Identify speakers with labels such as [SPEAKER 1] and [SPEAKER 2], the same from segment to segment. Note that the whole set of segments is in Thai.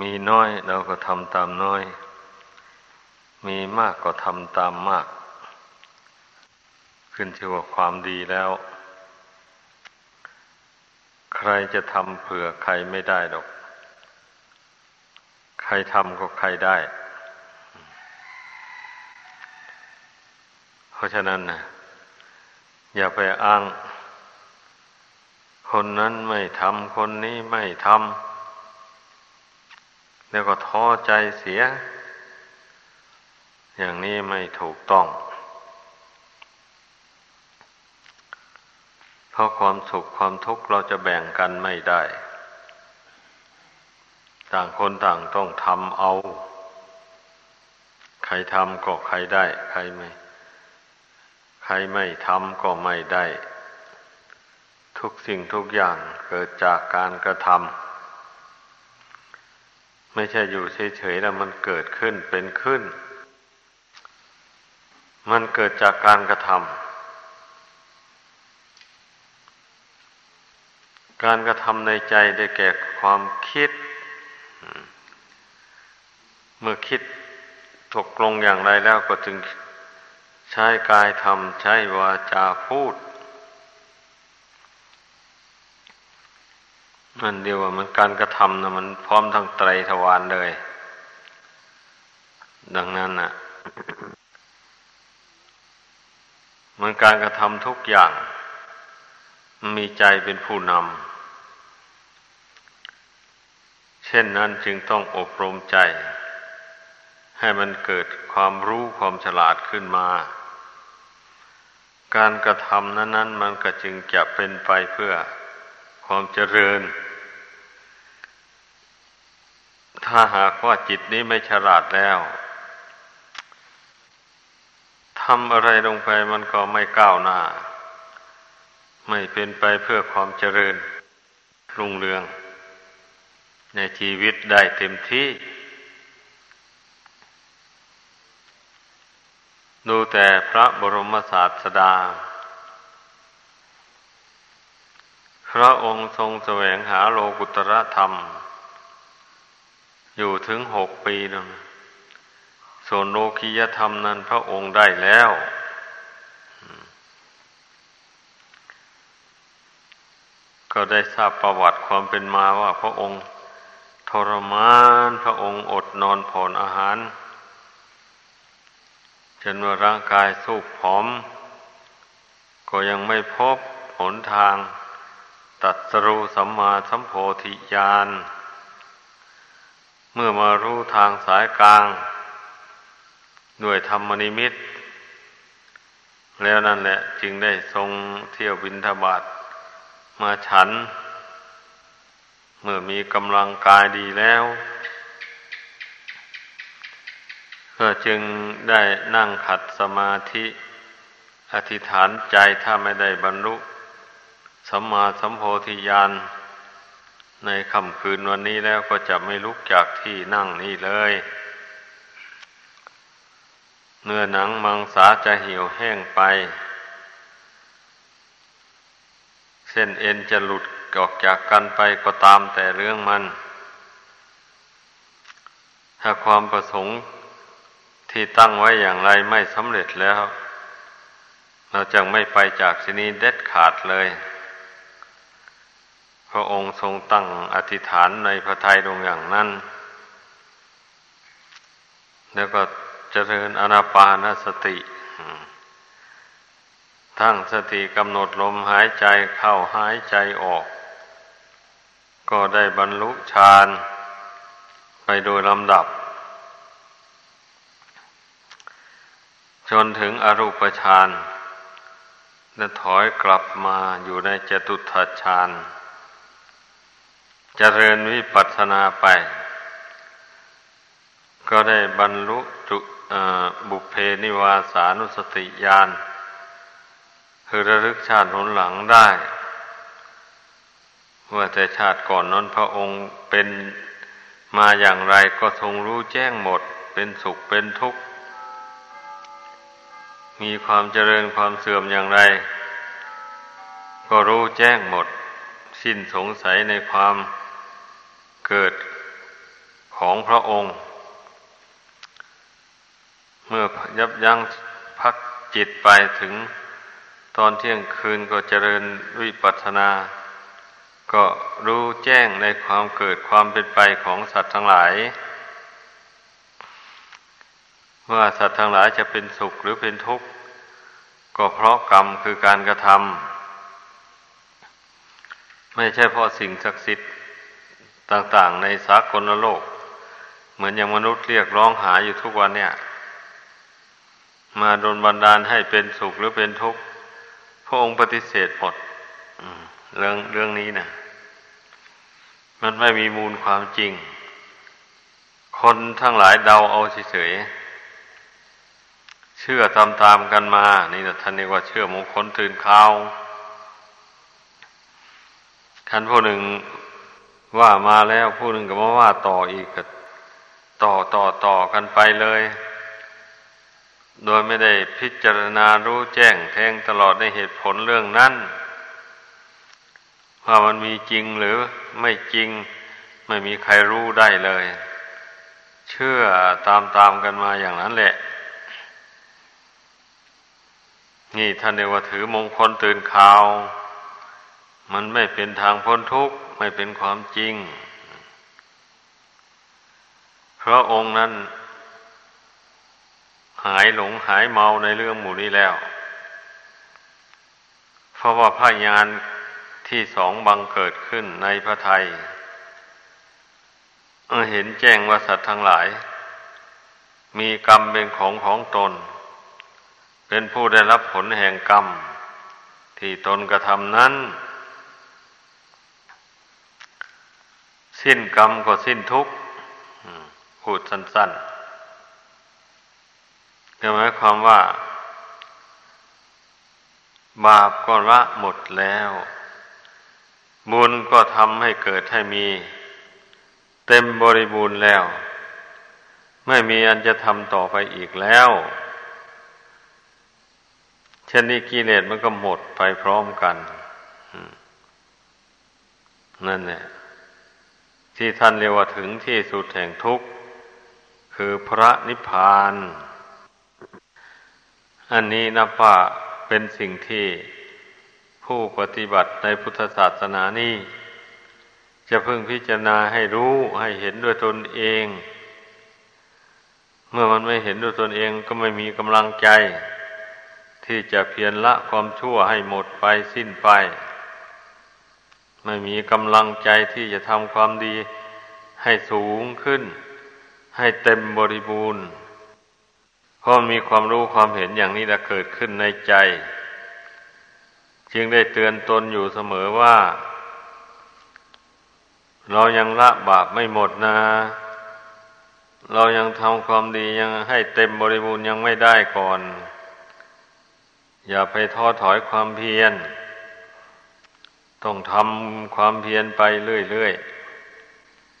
[SPEAKER 1] มีน้อยเราก็ทำตามน้อย มีมากก็ทำตามมาก ขึ้นชื่อว่าความดีแล้ว ใครจะทำเผื่อใครไม่ได้หรอก ใครทำก็ใครได้ เพราะฉะนั้นนะอย่าไปอ้าง คนนั้นไม่ทำคนนี้ไม่ทำ แล้วก็ท้อใจเสีย อย่างนี้ไม่ถูกต้อง เพราะความสุขความทุกข์เราจะแบ่งกันไม่ได้ ต่างคนต่างต้องทำเอา ใครทำก็ใครได้ ใครไม่ ใครไม่ทำก็ไม่ได้ ทุกสิ่งทุกอย่างเกิดจากการกระทำ ไม่ใช่อยู่เฉยๆแล้วมันเกิดขึ้นเป็นขึ้น มันเกิดจากการกระทำการกระทำในใจได้แก่ความคิด เมื่อคิดตกลงอย่างไรแล้วก็จึงใช้กายทำใช้วาจาพูด มันเดียวว่ามันการกระทำนะมันพร้อมทั้งไตรทวารเลย ดังนั้นน่ะ มันการกระทำทุกอย่าง มีใจเป็นผู้นำ เช่นนั้นจึงต้องอบรมใจ ให้มันเกิดความรู้ความฉลาดขึ้นมา การกระทำนั้น ๆ มันก็จึงจะเป็นไปเพื่อความเจริญ ถ้าหากว่าจิตนี้ไม่ฉลาดแล้วทำอะไรลงไปมันก็ไม่ก้าวหน้า ไม่เป็นไปเพื่อความเจริญรุ่งเรือง ในชีวิตได้เต็มที่ ดูแต่พระบรมศาสดา พระองค์ทรงแสวงหาโลกุตระธรรม อยู่ถึงหกปีนนส่วนโลกิยธรรมนั้นพระองค์ได้แล้ว ก็ได้ทราบประวัติความเป็นมาว่าพระองค์ทรมานพระองค์อดนอนผ่อนอาหาร จนว่าร่างกายสูบผอม ก็ยังไม่พบหนทาง ตัดสรูสัมมาสัมโพธิญาณ เมื่อมารู้ทางสายกลาง ด้วยธรรมนิมิต แล้วนั่นแหละ จึงได้ทรงเที่ยวบินทบาทมาฉัน เมื่อมีกำลังกายดีแล้วก็จึงได้นั่งขัดสมาธิอธิษฐานใจถ้าไม่ได้บรรลุสัมมาสัมโพธิญาณ ในค่ำคืนวันนี้แล้วก็จะไม่ลุกจากที่นั่งนี้เลย เนื้อหนังมังสาจะเหี่ยวแห้งไป เส้นเอ็นจะหลุดออกจากกันไปก็ตามแต่เรื่องมัน ถ้าความประสงค์ที่ตั้งไว้อย่างไรไม่สำเร็จแล้ว เราจะไม่ไปจากที่นี้เด็ดขาดเลย ระองค์ทรงตั้งอธิษฐานในพระทัยตรงอย่างนั้น แล้วก็เจริญอนาปานสติ ทั้งสติกำหนดลมหายใจเข้าหายใจออก ก็ได้บรรลุฌานไปโดยลำดับ จนถึงอรูปฌานแล้วถอยกลับมาอยู่ในจตุทัชฌาน เจริญวิปัสสนาไป ก็ได้บรรลุจุบุเพนิวาสานุสติญาณคือระลึกชาติหนหลังได้ว่าแต่ชาติก่อนนั้นพระองค์เป็นมาอย่างไรก็ทรงรู้แจ้งหมด เป็นสุขเป็นทุกข์ มีความเจริญความเสื่อมอย่างไร ก็รู้แจ้งหมด สิ้นสงสัยในความ เกิดของพระองค์ เมื่อยับยั้งพักจิตไปถึงตอนเที่ยงคืนก็เจริญวิปัสสนา ก็รู้แจ้งในความเกิดความเป็นไปของสัตว์ทั้งหลายว่าสัตว์ทั้งหลายจะเป็นสุขหรือเป็นทุกข์ ก็เพราะกรรมคือการกระทำไม่ใช่เพราะสิ่งศักดิ์สิทธิ์ ต่างๆ ในสากลโลก เหมือนอย่างมนุษย์เรียกร้องหาอยู่ทุกวันเนี่ย มาโดนบันดาลให้เป็นสุขหรือเป็นทุกข์พระองค์ปฏิเสธหมดเรื่องเรื่องนี้นะมันไม่มีมูลความจริง คนทั้งหลายเดาเอาเฉยๆเชื่อตามๆกันมา นี่นะท่านเรียกว่าเชื่อมงคลตื่นข่าวคันผู้หนึ่ง ว่ามาแล้วผู้หนึ่งก็มาว่าต่ออีกก็ต่อต่อต่อกันไปเลย โดยไม่ได้พิจารณารู้แจ้งแทงตลอดในเหตุผลเรื่องนั้นว่ามันมีจริงหรือไม่จริงไม่มีใครรู้ได้เลย เชื่อตามตามกันมาอย่างนั้นแหละ นี่ท่านเรียกว่าถือมงคลตื่นข่าว มันไม่เป็นทางพ้นทุกข์ ไม่เป็นความจริงเพราะองค์นั้น หายหลงหายเมาในเรื่องหมู่นี้แล้ว เพราะว่าพยานที่สองบังเกิดขึ้นในพระไทยเห็นแจ้งว่าสัตว์ทั้งหลาย มีกรรมเป็นของของตน เป็นผู้ได้รับผลแห่งกรรม ที่ตนกระทำนั้น สิ้นกรรมก็สิ้นทุกข์พูดสั้นๆก็หมายความว่า บาปก็ละหมดแล้ว บุญก็ทำให้เกิดให้มี เต็มบริบูรณ์แล้ว ไม่มีอันจะทำต่อไปอีกแล้วเช่นนี้กิเลสมันก็หมดไปพร้อมกันนั่นแหละ ที่ท่านเรียกว่าถึงที่สุดแห่งทุกข์ คือพระนิพพาน อันนี้นับว่าเป็นสิ่งที่ผู้ปฏิบัติในพุทธศาสนานี้จะพึงพิจารณาให้รู้ให้เห็นด้วยตนเอง เมื่อมันไม่เห็นด้วยตนเองก็ไม่มีกำลังใจ ที่จะเพียรละความชั่วให้หมดไปสิ้นไป ไม่มีกำลังใจที่จะทำความดีให้สูงขึ้น ให้เต็มบริบูรณ์เพราะมีความรู้ความเห็นอย่างนี้จะเกิดขึ้นในใจ จึงได้เตือนตนอยู่เสมอว่า เรายังละบาปไม่หมดนะ เรายังทำความดียังให้เต็มบริบูรณ์ยังไม่ได้ก่อน อย่าไปท้อถอยความเพียร ต้องทำความเพียรไปเรื่อย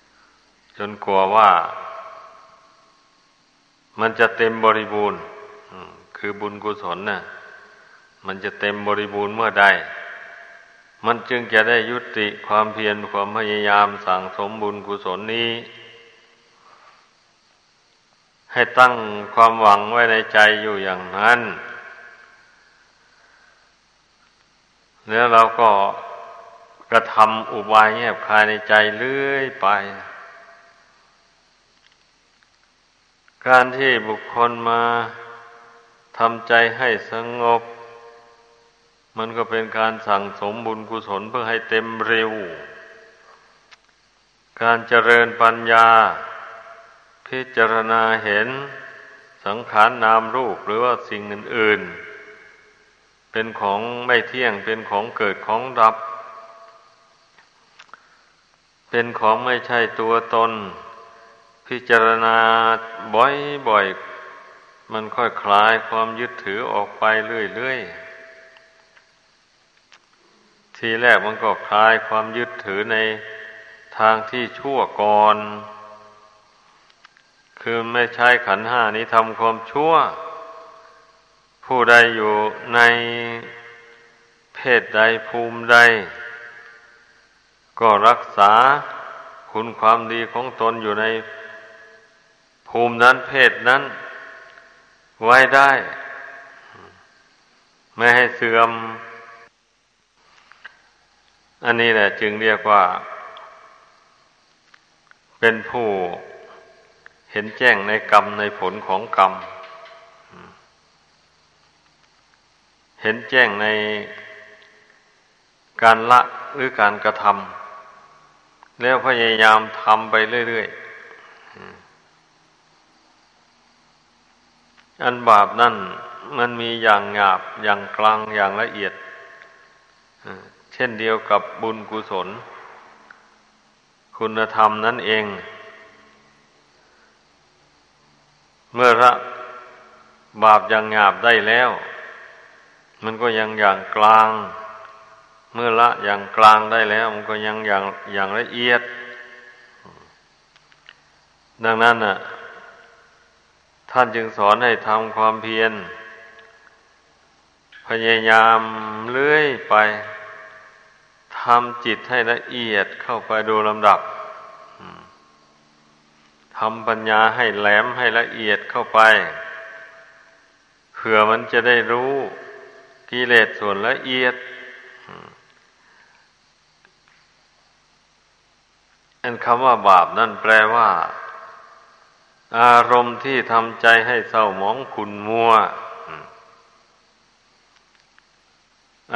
[SPEAKER 1] ๆ จนกลัวว่า มันจะเต็มบริบูรณ์คือบุญกุศลนะ่ะ มันจะเต็มบริบูรณ์เมื่อใด มันจึงจะได้ยุติความเพียรความพยายามสั่งสมบุญกุศลนี้ ให้ตั้งความหวังไว้ในใจอยู่อย่างนั้น แล้วเราก็ กระทำอุบายแยบคายในใจเรื่อยไป การที่บุคคลมาทำใจให้สงบ มันก็เป็นการสั่งสมบุญกุศลเพื่อให้เต็มเร็ว การเจริญปัญญา พิจารณาเห็นสังขารนนามรูปหรือว่าสิ่งอื่น ๆ เป็นของไม่เที่ยงเป็นของเกิดของดับ เป็นของไม่ใช่ตัวตน พิจารณาบ่อยๆ มันค่อยคลายความยึดถือออกไปเรื่อยๆ ทีแรกมันก็คลายความยึดถือในทางที่ชั่วก่อน คือไม่ใช่ขันห้านี้ทำความชั่ว ผู้ใดอยู่ในเพศใดภูมิใด ก็รักษาคุณความดีของตนอยู่ในภูมินั้นเพศนั้น ไว้ได้ ไม่ให้เสื่อม อันนี้แหละจึงเรียกว่า เป็นผู้เห็นแจ้งในกรรมในผลของกรรม เห็นแจ้งในการละหรือการกระทำ แล้วพยายามทำไปเรื่อยๆ อันบาปนั่นมันมีอย่างหยาบอย่างกลางอย่างละเอียด เช่นเดียวกับบุญกุศล คุณธรรมนั่นเอง เมื่อละบาปอย่างหยาบได้แล้ว มันก็ยังอย่างกลาง เมื่อละอย่างกลางได้แล้ว มันก็ยังอย่างอย่างละเอียด ดังนั้นน่ะ ท่านจึงสอนให้ทำความเพียร พยายามเลื่อยไปทำจิตให้ละเอียดเข้าไปดูลำดับทำปัญญาให้แหลมให้ละเอียดเข้าไป เผื่อมันจะได้รู้กิเลสส่วนละเอียด อันคำว่าบาปนั่นแปลว่า อารมณ์ที่ทำใจให้เศร้าหมองขุนมัว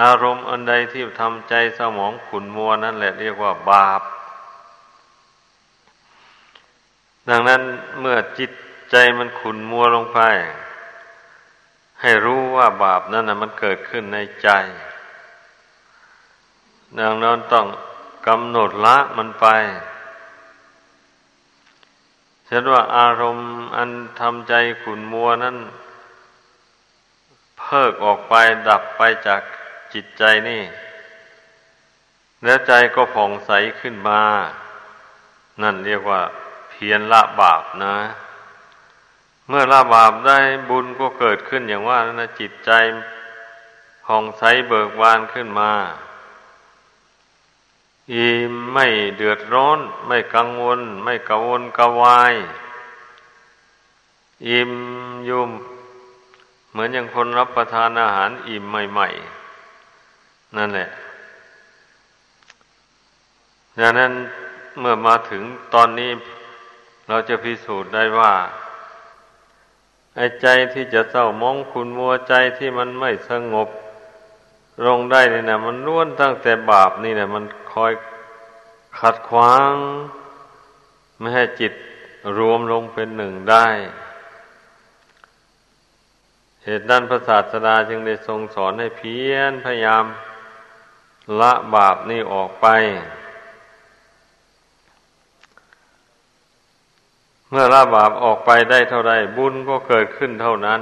[SPEAKER 1] อารมณ์อันใดที่ทำใจเศร้าหมองขุนมัวนั่นแหละเรียกว่าบาป ดังนั้นเมื่อจิตใจมันขุนมัวลงไป ให้รู้ว่าบาปนั้นนะมันเกิดขึ้นในใจดังนั้นต้องกำหนดละมันไป เช่นว่าอารมณ์อันทำใจขุนมัวนั้น เพิกออกไปดับไปจากจิตใจนี่ แล้วใจก็ผ่องใสขึ้นมา นั่นเรียกว่าเพียรละบาปนะ เมื่อละบาปได้บุญก็เกิดขึ้นอย่างว่านั่นนะจิตใจผ่องใสเบิกบานขึ้นมา อิ่มไม่เดือดร้อน ไม่กังวล ไม่กังวลกวาย อิ่มยุ่ม เหมือนอย่างคนรับประทานอาหารอิ่มใหม่ ๆ นั่นแหละดังนั้นเมื่อมาถึงตอนนี้เราจะพิสูจน์ได้ว่าไอ้ใจที่จะเศร้ามองคุณมัวใจที่มันไม่สงบ ลงได้นี่นะมันล้วนตั้งแต่บาปนี่นะมันคอยขัดขวาง ไม่ให้จิตรวมลงเป็นหนึ่งได้ เหตุนั้นพระศาสดาจึงได้ทรงสอนให้เพียรพยายาม ละบาปนี่ออกไป เมื่อละบาปออกไปได้เท่าใดบุญก็เกิดขึ้นเท่านั้น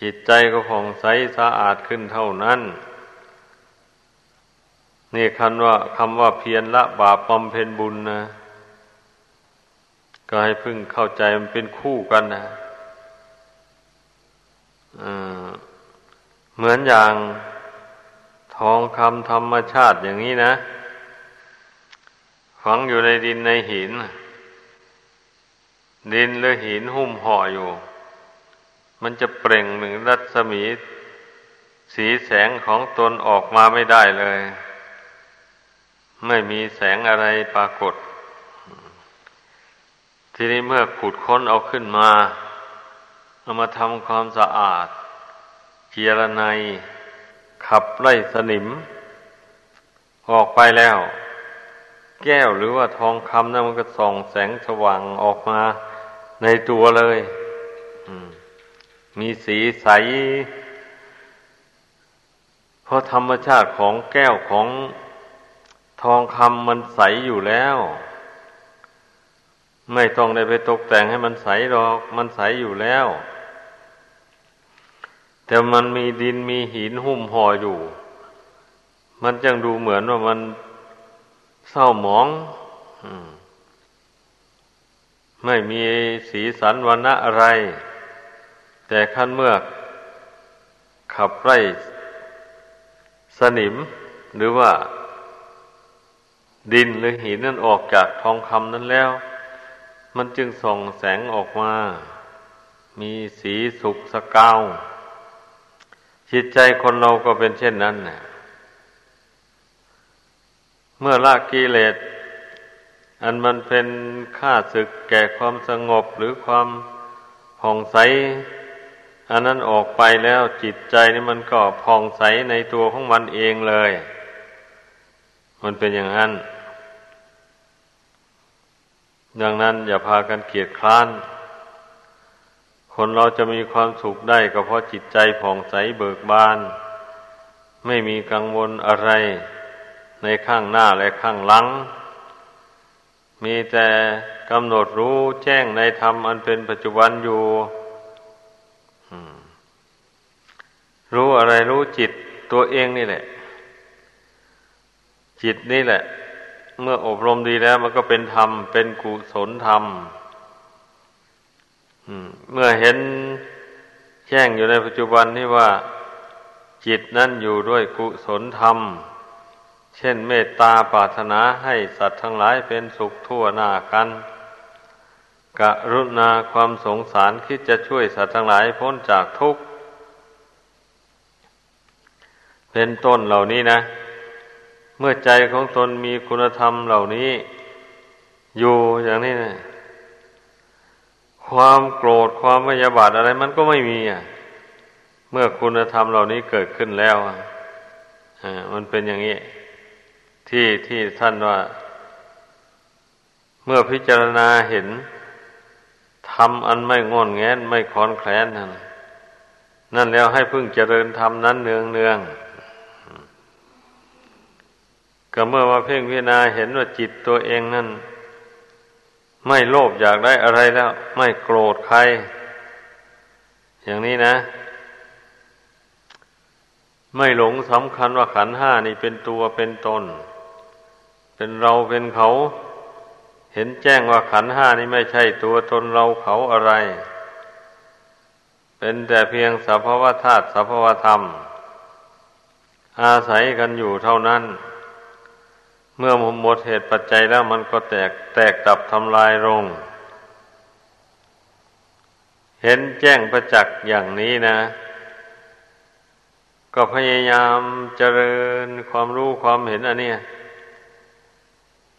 [SPEAKER 1] จิตใจก็ผ่องใสสะอาดขึ้นเท่านั้น นี่คำว่าคำว่าเพียรละบาปบำเพ็ญบุญนะก็ให้พึ่งเข้าใจมันเป็นคู่กันนะเหมือนอย่างทองคำธรรมชาติอย่างนี้นะ ฝังอยู่ในดินในหิน ดินหรือหินหุ้มห่ออยู่ มันจะเปล่งหนึ่งรัศมีสีแสงของตนออกมาไม่ได้เลย ไม่มีแสงอะไรปรากฏ ทีนี้เมื่อขุดค้นเอาขึ้นมา เอามาทำความสะอาดเจียรนายขับไล่สนิม ออกไปแล้ว แก้วหรือว่าทองคำนั้นมันก็ส่องแสงสว่างออกมาในตัวเลย อืม มีสีใส เพราะธรรมชาติของแก้วของทองคำมันใสอยู่แล้ว ไม่ต้องได้ไปตกแต่งให้มันใสหรอก มันใสอยู่แล้ว แต่มันมีดินมีหินหุ้มห่ออยู่ มันจึงดูเหมือนว่ามันเศร้าหมองไม่มีสีสันวันะอะไร แต่ขั้นเมื่อขับไล่สนิมหรือว่า ดินหรือหินนั่นออกจากทองคำนั้นแล้ว มันจึงส่องแสงออกมา มีสีสุกสกาวจิตใจคนเราก็เป็นเช่นนั้นนะเมื่อละกิเลสอันมันเป็นค่าศึกแก่ความสงบหรือความผ่องใส อันนั้นออกไปแล้วจิตใจนี่มันก็ผ่องใสในตัวของมันเองเลย มันเป็นอย่างนั้น ดังนั้นอย่าพากันเกียดคร้าน คนเราจะมีความสุขได้ก็เพราะจิตใจผ่องใสเบิกบาน ไม่มีกังวลอะไร ในข้างหน้าและข้างหลัง มีแต่กำหนดรู้แจ้งในธรรมอันเป็นปัจจุบันอยู่ รู้อะไรรู้จิตตัวเองนี่แหละ จิตนี่แหละ เมื่ออบรมดีแล้ว มันก็เป็นธรรม เป็นกุศลธรรมเมื่อเห็นแจ้งอยู่ในปัจจุบันนี่ว่า จิตนั่นอยู่ด้วยกุศลธรรม เช่นเมตตาปรารถนาให้สัตว์ทั้งหลายเป็นสุขทั่วหน้ากันกรุณาความสงสารคิดจะช่วยสัตว์ทั้งหลายพ้นจากทุกข์ เป็นต้นเหล่านี้นะ เมื่อใจของตนมีคุณธรรมเหล่านี้ อยู่อย่างนี้นะความโกรธความไม่ยาบาทอะไรมันก็ไม่มีอะ เมื่อคุณธรรมเหล่านี้เกิดขึ้นแล้วอะมันเป็นอย่างนี้ ที่ที่ท่านว่า เมื่อพิจารณาเห็นทำอันไม่งอนแงนไม่คอนแคลนนั่นนั่นแล้วให้พึ่งเจริญธรรมนั้นเนืองเนือง ก็เมื่อมาเพ่งพิจารณาเห็นว่าจิตตัวเองนั่น ไม่โลภอยากได้อะไรแล้ว ไม่โกรธใคร อย่างนี้นะ ไม่หลงสำคัญว่าขันห้านี่เป็นตัวเป็นตน เป็นเราเป็นเขา เห็นแจ้งว่าขันห้านี่ไม่ใช่ตัวตนเราเขาอะไร เป็นแต่เพียงสภาวธาตุสภาวธรรม อาศัยกันอยู่เท่านั้น เมื่อหมดเหตุปัจจัยแล้วมันก็แตกแตกดับทำลายลง เห็นแจ้งประจักษ์อย่างนี้นะ ก็พยายามเจริญความรู้ความเห็นอันนี้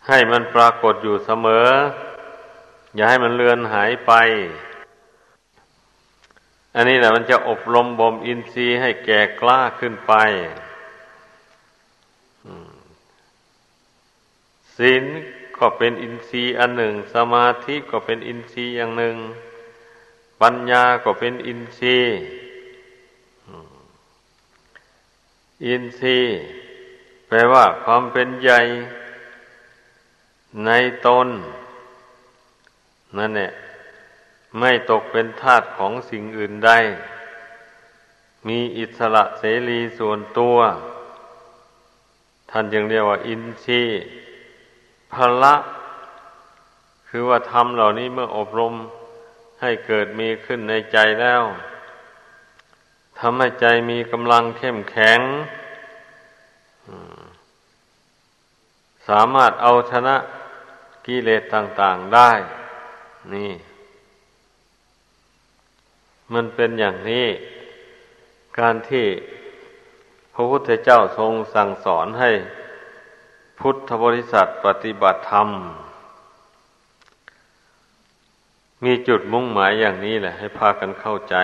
[SPEAKER 1] ให้มันปรากฏอยู่เสมอ อย่าให้มันเลือนหายไป อันนี้แหละมันจะอบรมบ่มอินทรีย์ให้แก่กล้าขึ้นไป ศีลก็เป็นอินทรีย์อันหนึ่ง สมาธิก็เป็นอินทรีย์อย่างหนึ่ง ปัญญาก็เป็นอินทรีย์ อินทรีย์แปลว่าความเป็นใหญ่ในตนนั่นแหละไม่ตกเป็นทาสของสิ่งอื่นใด มีอิสระเสรีส่วนตัว ท่านจึงเรียกว่า อินทรีย์ พละ คือว่าทำเหล่านี้เมื่ออบรมให้เกิดมีขึ้นในใจแล้วทำให้ใจมีกำลังเข้มแข็ง สามารถเอาชนะกิเลสต่าง ๆได้ นี่ มันเป็นอย่างนี้ การที่พระพุทธเจ้าทรงสั่งสอนให้ พุทธบริษัทปฏิบัติธรรม มีจุดมุ่งหมายอย่างนี้แหละ ให้พากันเข้าใจ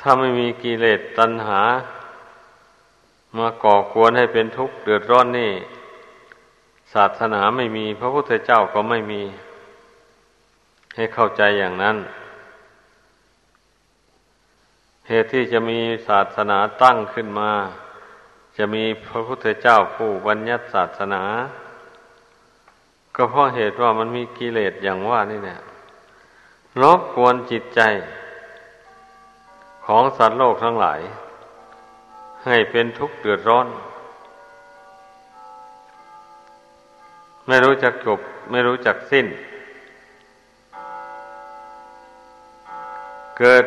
[SPEAKER 1] ถ้าไม่มีกิเลสตัณหา มาก่อกวนให้เป็นทุกข์เดือดร้อนนี่ ศาสนาไม่มี พระพุทธเจ้าก็ไม่มี ให้เข้าใจอย่างนั้น เหตุที่จะมีศาสนาตั้งขึ้นมา จะมีพระพุทธเจ้าผู้บัญญัติศาสนา ก็เพราะเหตุว่ามันมีกิเลสอย่างว่านี่เนี่ยรบกวนจิตใจ ของสัตว์โลกทั้งหลาย ให้เป็นทุกข์เดือดร้อน ไม่รู้จักจบ ไม่รู้จักสิ้น เกิด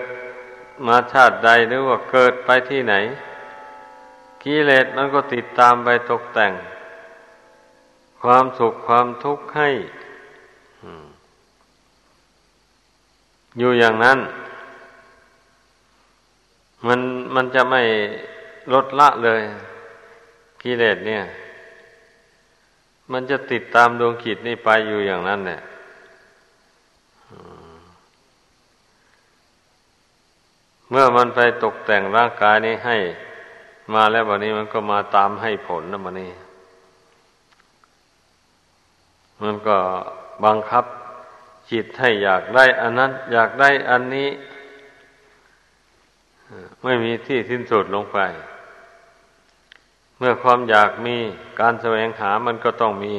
[SPEAKER 1] มาชาติใดหรือว่าเกิดไปที่ไหน กิเลสมันก็ติดตามไปตกแต่ง ความสุขความทุกข์ให้อยู่อย่างนั้น มันมันจะไม่ลดละเลย กิเลสเนี่ย มันจะติดตามดวงขีดนี่ไปอยู่อย่างนั้นเนี่ยเมื่อมันไปตกแต่งร่างกายนี้ให้ มาแล้ววันนี้มันก็มาตามให้ผลนะมันนี่มันก็บังคับจิตให้อยากได้อันนั้น อยากได้อันนี้ ไม่มีที่สิ้นสุดลงไป เมื่อความอยากมีการแสวงหามันก็ต้องมี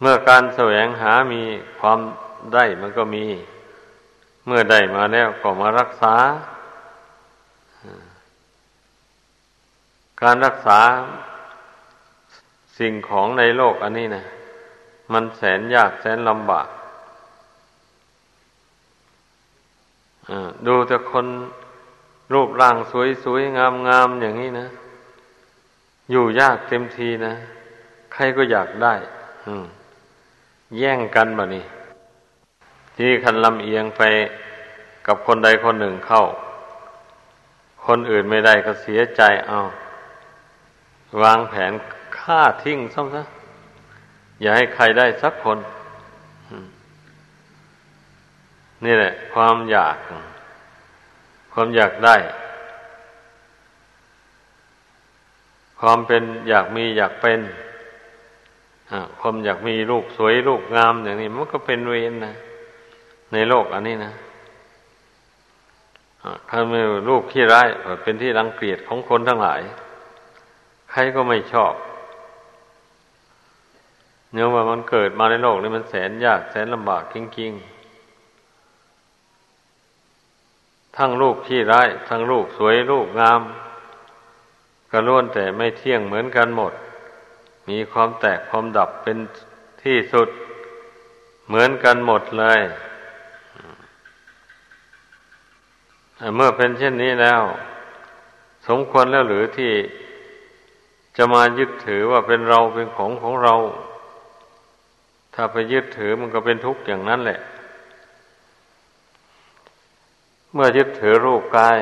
[SPEAKER 1] เมื่อการแสวงหามีความได้มันก็มี เมื่อได้มาแล้วก็มารักษา การรักษาสิ่งของในโลกอันนี้นะมันแสนยากแสนลำบากดูแต่คนรูปร่างสวยๆ งามๆ อย่างนี้นะ อยู่ยากเต็มทีนะ ใครก็อยากได้แย่งกันแบบนี้ ที่คันลำเอียงไปกับคนใดคนหนึ่งเข้า คนอื่นไม่ได้ก็เสียใจเอา วางแผนฆ่าทิ้งซ้ำซะอย่าให้ใครได้สักคน นี่แหละ ความอยาก ความอยากได้ ความเป็นอยากมีอยากเป็นความอยากมีลูกสวยลูกงามอย่างนี้มันก็เป็นเวรนะในโลกอันนี้นะถ้ามีลูกขี้ร้ายเป็นที่รังเกียจของคนทั้งหลาย ใครก็ไม่ชอบ เนื่องว่ามันเกิดมาในโลกนี้มันแสนยากแสนลำบากจริงๆ ทั้งลูกขี้ร้าย ทั้งลูกสวยลูกงาม ก็ล้วนแต่ไม่เที่ยงเหมือนกันหมด มีความแตกความดับเป็นที่สุดเหมือนกันหมดเลย เมื่อเป็นเช่นนี้แล้ว สมควรแล้วหรือที่ จะมายึดถือว่าเป็นเราเป็นของของเรา ถ้าไปยึดถือมันก็เป็นทุกข์อย่างนั้นแหละ เมื่อยึดถือรูปกาย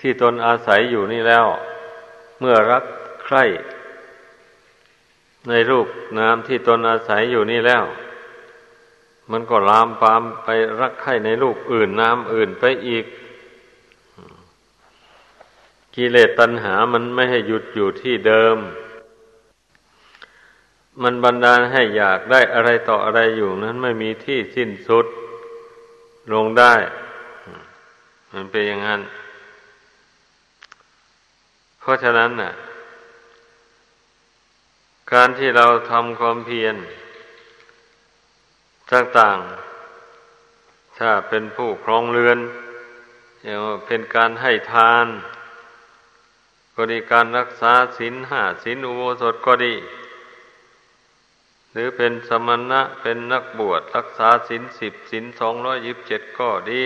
[SPEAKER 1] ที่ตนอาศัยอยู่นี่แล้ว เมื่อรักใคร่ในรูปนามที่ตนอาศัยอยู่นี่แล้ว มันก็ลามปามไปรักใคร่ในรูปอื่นนามอื่นไปอีก กิเลสตัณหามันไม่ให้หยุดอยู่ที่เดิม มันบันดาลให้อยากได้อะไรต่ออะไรอยู่นั้นไม่มีที่สิ้นสุดลงได้ มันเป็นอย่างนั้น เพราะฉะนั้นน่ะ การที่เราทำความเพียรต่างๆ ถ้าเป็นผู้ครองเรือนอย่างเป็นการให้ทาน ก็ดีการรักษาศีลห้าศีลอุโบสถก็ดี หรือเป็นสมณะเป็นนักบวชรักษาศีลสิบศีลสองร้อยยิบเจ็ดก็ดี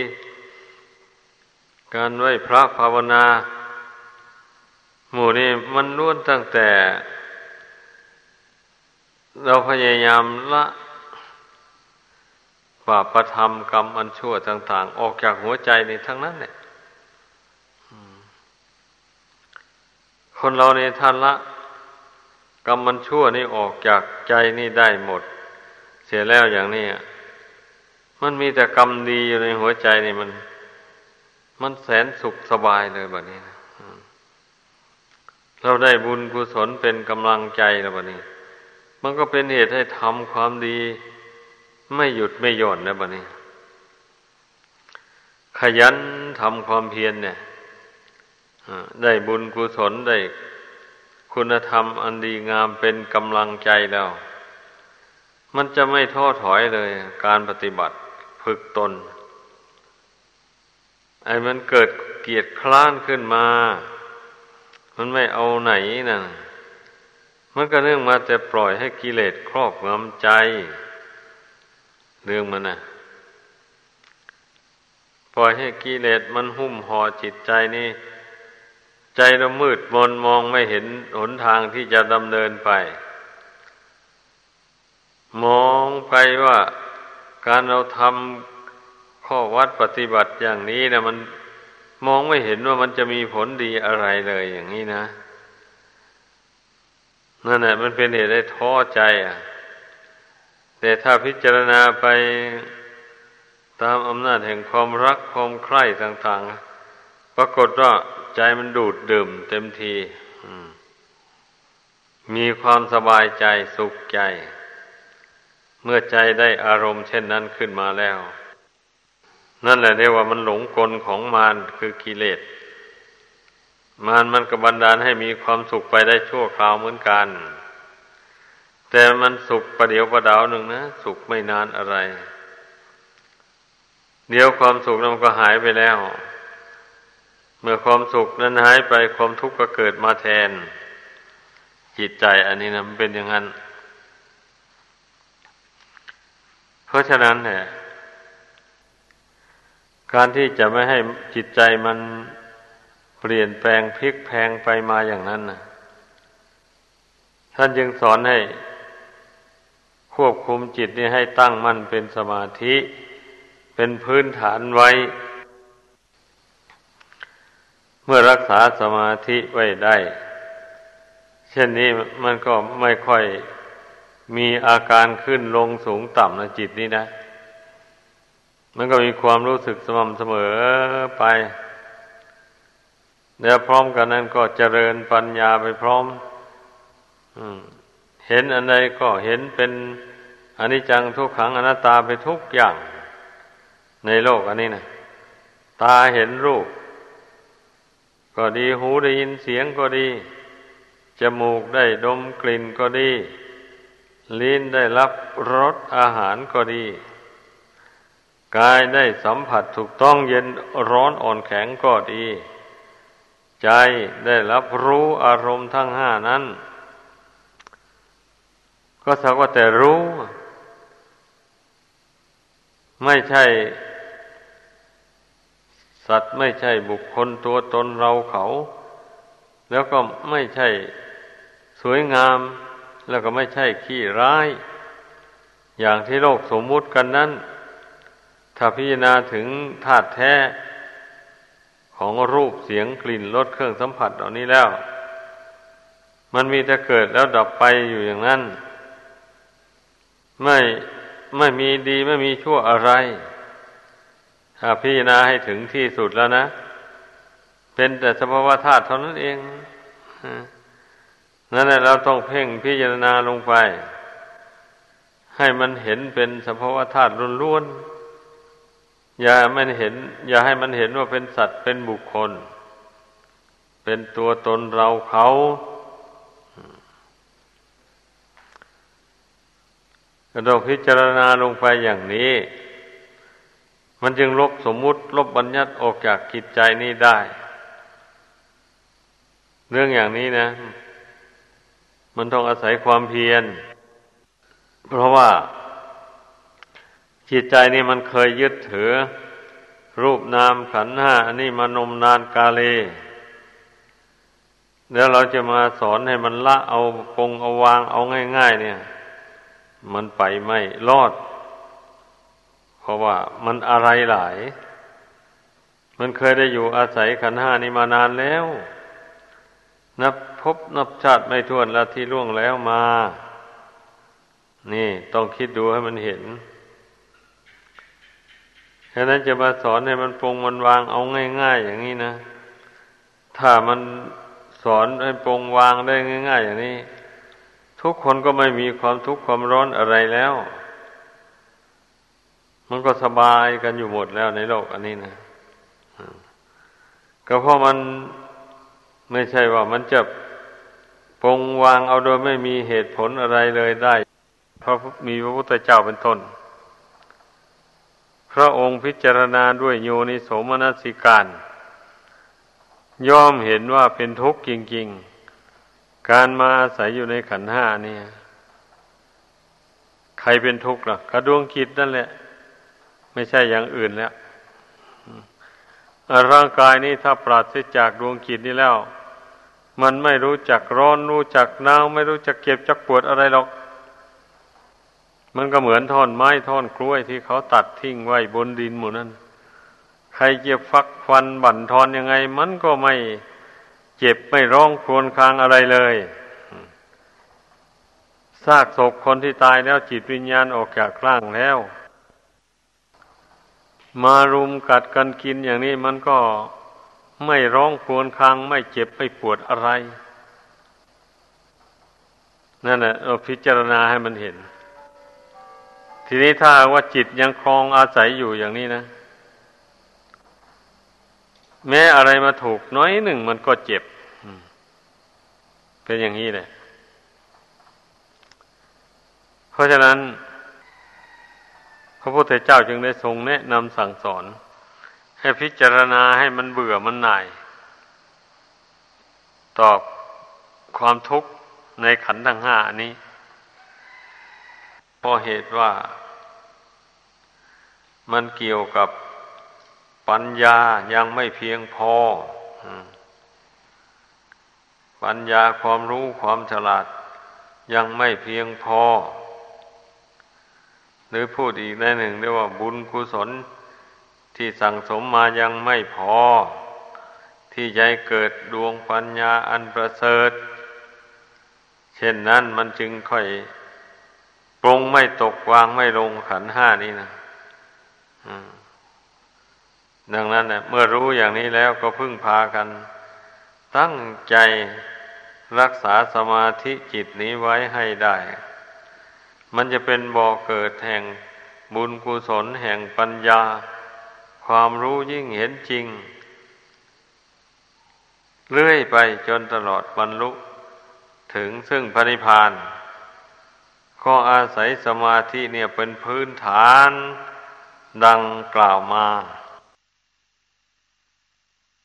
[SPEAKER 1] การไหว้พระภาวนา หมู่นี้มันล้วนตั้งแต่ เราพยายามละบาปประทำกรรมอันชั่วต่าง ๆ ออกจากหัวใจในทั้งนั้นเนี่ย คนเราในท่านละกรรมมันชั่วนี่ออกจากใจนี่ได้หมด เสียแล้วอย่างนี้มันมีแต่กรรมดีอยู่ในหัวใจนี่มัน มันแสนสุขสบายเลยแบบนี้นะเราได้บุญกุศลเป็นกำลังใจแล้วแบบนี้ มันก็เป็นเหตุให้ทำความดี ไม่หยุดไม่หย่อนนะแบบนี้ ขยันทำความเพียรเนี่ย ได้บุญกุศลได้คุณธรรมอันดีงามเป็นกำลังใจแล้ว มันจะไม่ท้อถอยเลยการปฏิบัติฝึกตน ไอ้มันเกิดเกียดคล้านขึ้นมา มันไม่เอาไหนนะ่ะ มันก็เนื่องมาแต่ปล่อยให้กิเลสครอบงำใจ เรื่องมันนะปล่อยให้กิเลสมันหุ้มห่อจิตใจนี่ ใจเรามืดมนมองไม่เห็นหนทางที่จะดำเนินไป มองไปว่าการเราทำข้อวัดปฏิบัติอย่างนี้นะมันมองไม่เห็นว่ามันจะมีผลดีอะไรเลยอย่างนี้นะนั่นแหละมันเป็นเหตุให้ท้อใจอะ แต่ถ้าพิจารณาไปตามอำนาจแห่งความรักความใคร่ต่าง ๆ ปรากฏว่า ใจมันดูดดื่มเต็มทีมีความสบายใจสุขใจ เมื่อใจได้อารมณ์เช่นนั้นขึ้นมาแล้ว นั่นแหละเรียกว่ามันหลงกลของมารคือกิเลสมารมันกบันดาลให้มีความสุขไปได้ชั่วคราวเหมือนกัน แต่มันสุขประเดียวประดาวหนึ่งนะ สุขไม่นานอะไร เดี๋ยวความสุขนั้นก็หายไปแล้ว เมื่อความสุขนั้นหายไปความทุกข์ก็เกิดมาแทน จิตใจอันนี้นะมันเป็นอย่างนั้น เพราะฉะนั้นเนี่ยการที่จะไม่ให้จิตใจมันเปลี่ยนแปลงพลิกแพงไปมาอย่างนั้นนะท่านจึงสอนให้ ควบคุมจิตนี้ให้ตั้งมั่นเป็นสมาธิ เป็นพื้นฐานไว้ เมื่อรักษาสมาธิไว้ได้ เช่นนี้มันก็ไม่ค่อยมีอาการขึ้นลงสูงต่ำในจิตนี้นะ มันก็มีความรู้สึกสม่ำเสมอไป แล้วพร้อมกันนั้นก็เจริญปัญญาไปพร้อมเห็นอันใดก็เห็นเป็นอนิจจังทุกขังอนัตตาไปทุกอย่าง ในโลกอันนี้นะตาเห็นรูป ก็ดีหูได้ยินเสียงก็ดี จมูกได้ดมกลิ่นก็ดี ลิ้นได้รับรสอาหารก็ดี กายได้สัมผัสถูกต้องเย็นร้อนอ่อนแข็งก็ดี ใจได้รับรู้อารมณ์ทั้งห้านั้น ก็สักว่าแต่รู้ ไม่ใช่ สัตว์ไม่ใช่บุคคลตัวตนเราเขา แล้วก็ไม่ใช่สวยงาม แล้วก็ไม่ใช่ขี้ร้าย อย่างที่โลกสมมุติกันนั้น ถ้าพิจารณาถึงธาตุแท้ของรูปเสียงกลิ่นรสเครื่องสัมผัสเหล่านี้แล้ว มันมีแต่เกิดแล้วดับไปอยู่อย่างนั้น ไม่ไม่มีดีไม่มีชั่วอะไร ถ้าพิจารณาให้ถึงที่สุดแล้วนะ เป็นแต่สภาวะธาตุเท่านั้นเองนั่นแหละเราต้องเพ่งพิจารณาลงไป ให้มันเห็นเป็นสภาวะธาตุล้วนๆอย่ามันเห็น อย่าให้มันเห็นว่าเป็นสัตว์เป็นบุคคล เป็นตัวตนเราเขากระดดพิจารณาลงไปอย่างนี้ มันจึงลบสมมุติ ลบบัญญัติออกจากกิจใจนี้ได้ เรื่องอย่างนี้นะ มันต้องอาศัยความเพียร เพราะว่าจิตใจนี่มันเคยยึดถือ รูปนามขันห้าอันนี้มานมนานกาเล แล้วเราจะมาสอนให้มันละเอาปงเอาวางเอาง่าย ๆ เนี่ย มันไปไม่รอด ราะว่ามันอะไรหลาย มันเคยได้อยู่อาศัยขันห้านี้มานานแล้ว นับพบนับชาติไม่ท้วนแล้วที่ล่วงแล้วมา นี่ต้องคิดดูให้มันเห็นฉะนั้นจะมาสอนให้มันปรงมันวางเอาง่าย ๆ อย่างนี้นะ ถ้ามันสอนให้ปรงวางได้ง่าย ๆ อย่างนี้ ทุกคนก็ไม่มีความทุกข์ความร้อนอะไรแล้ว มันก็สบายกันอยู่หมดแล้วในโลกอันนี้นะก็เพราะมันไม่ใช่ว่ามันจะปงวางเอาโดยไม่มีเหตุผลอะไรเลยได้ เพราะมีพระพุทธเจ้าเป็นต้น พระองค์พิจารณาด้วยโยนิโสมนสิการ ย่อมเห็นว่าเป็นทุกข์จริง ๆ การมาอาศัยอยู่ในขันห้านี่ใครเป็นทุกข์ล่ะกระดวงคิดนั่นแหละ ไม่ใช่อย่างอื่นแล้วร่างกายนี้ถ้าปราศจากดวงจิตนี้แล้ว มันไม่รู้จักร้อนรู้จักหนาวไม่รู้จักเก็บจักปวดอะไรหรอก มันก็เหมือนท่อนไม้ท่อนกล้วยที่เขาตัดทิ้งไว้บนดินหมู่นั้น ใครเจ็บฟักฟันบั่นทอนยังไง มันก็ไม่เจ็บไม่ร้องครวญครางอะไรเลยซากศพคนที่ตายแล้วจิตวิญญาณออกจากร่างแล้ว มารุมกัดกันกินอย่างนี้มันก็ไม่ร้องครวญครางไม่เจ็บไม่ปวดอะไร นั่นแหละเราพิจารณาให้มันเห็น ทีนี้ถ้าว่าจิตยังคลองอาศัยอยู่อย่างนี้นะ แม้อะไรมาถูกน้อยหนึ่งมันก็เจ็บ เป็นอย่างนี้แหละเพราะฉะนั้น พระพุทธเจ้าจึงได้ทรงแนะนำสั่งสอน ให้พิจารณาให้มันเบื่อมันหน่าย ตอบความทุกข์ในขันธ์ทั้งห้านี้เพราะเหตุว่า มันเกี่ยวกับปัญญายังไม่เพียงพอ ปัญญาความรู้ความฉลาดยังไม่เพียงพอ หรือพูดอีกในหนึ่งเรียกว่าบุญกุศลที่สั่งสมมายังไม่พอ ที่ใจเกิดดวงปัญญาอันประเสริฐ เช่นนั้นมันจึงค่อยปรงไม่ตกวางไม่ลงขันห้านี้นะดังนั้นเนี่ยเมื่อรู้อย่างนี้แล้วก็พึ่งพากัน ตั้งใจรักษาสมาธิจิตนี้ไว้ให้ได้ มันจะเป็นบ่อเกิดแห่งบุญกุศลแห่งปัญญา ความรู้ยิ่งเห็นจริงเรื่อยไปจนตลอดบรรลุถึงซึ่งพระนิพพานก็อาศัยสมาธิเนี่ยเป็นพื้นฐานดังกล่าวมา